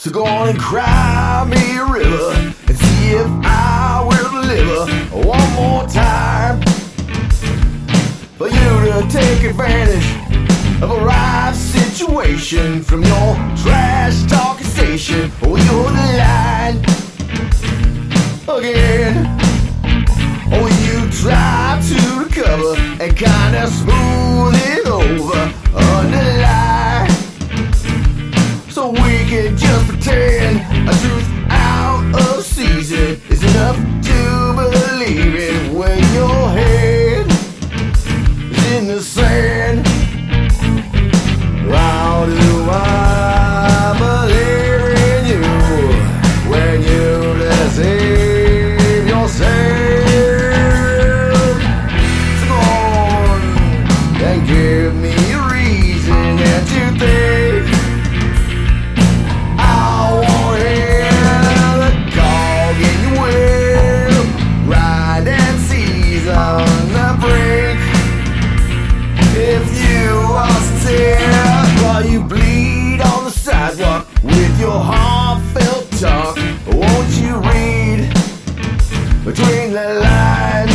So go on and cry me a river and see if I will deliver one more time for you to take advantage of a right situation from your trash talking station oh, or your line again. Or you try to recover and kinda smooth it over underline. So we can pretend a truth the lines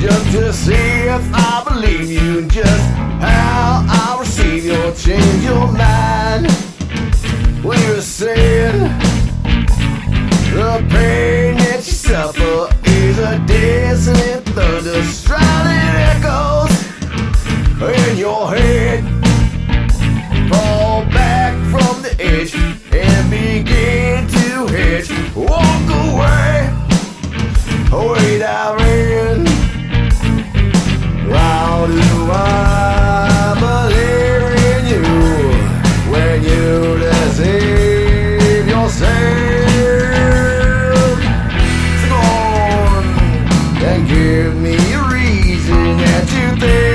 just to see if I believe you, just how I receive your change your mind? give me a reason not to think.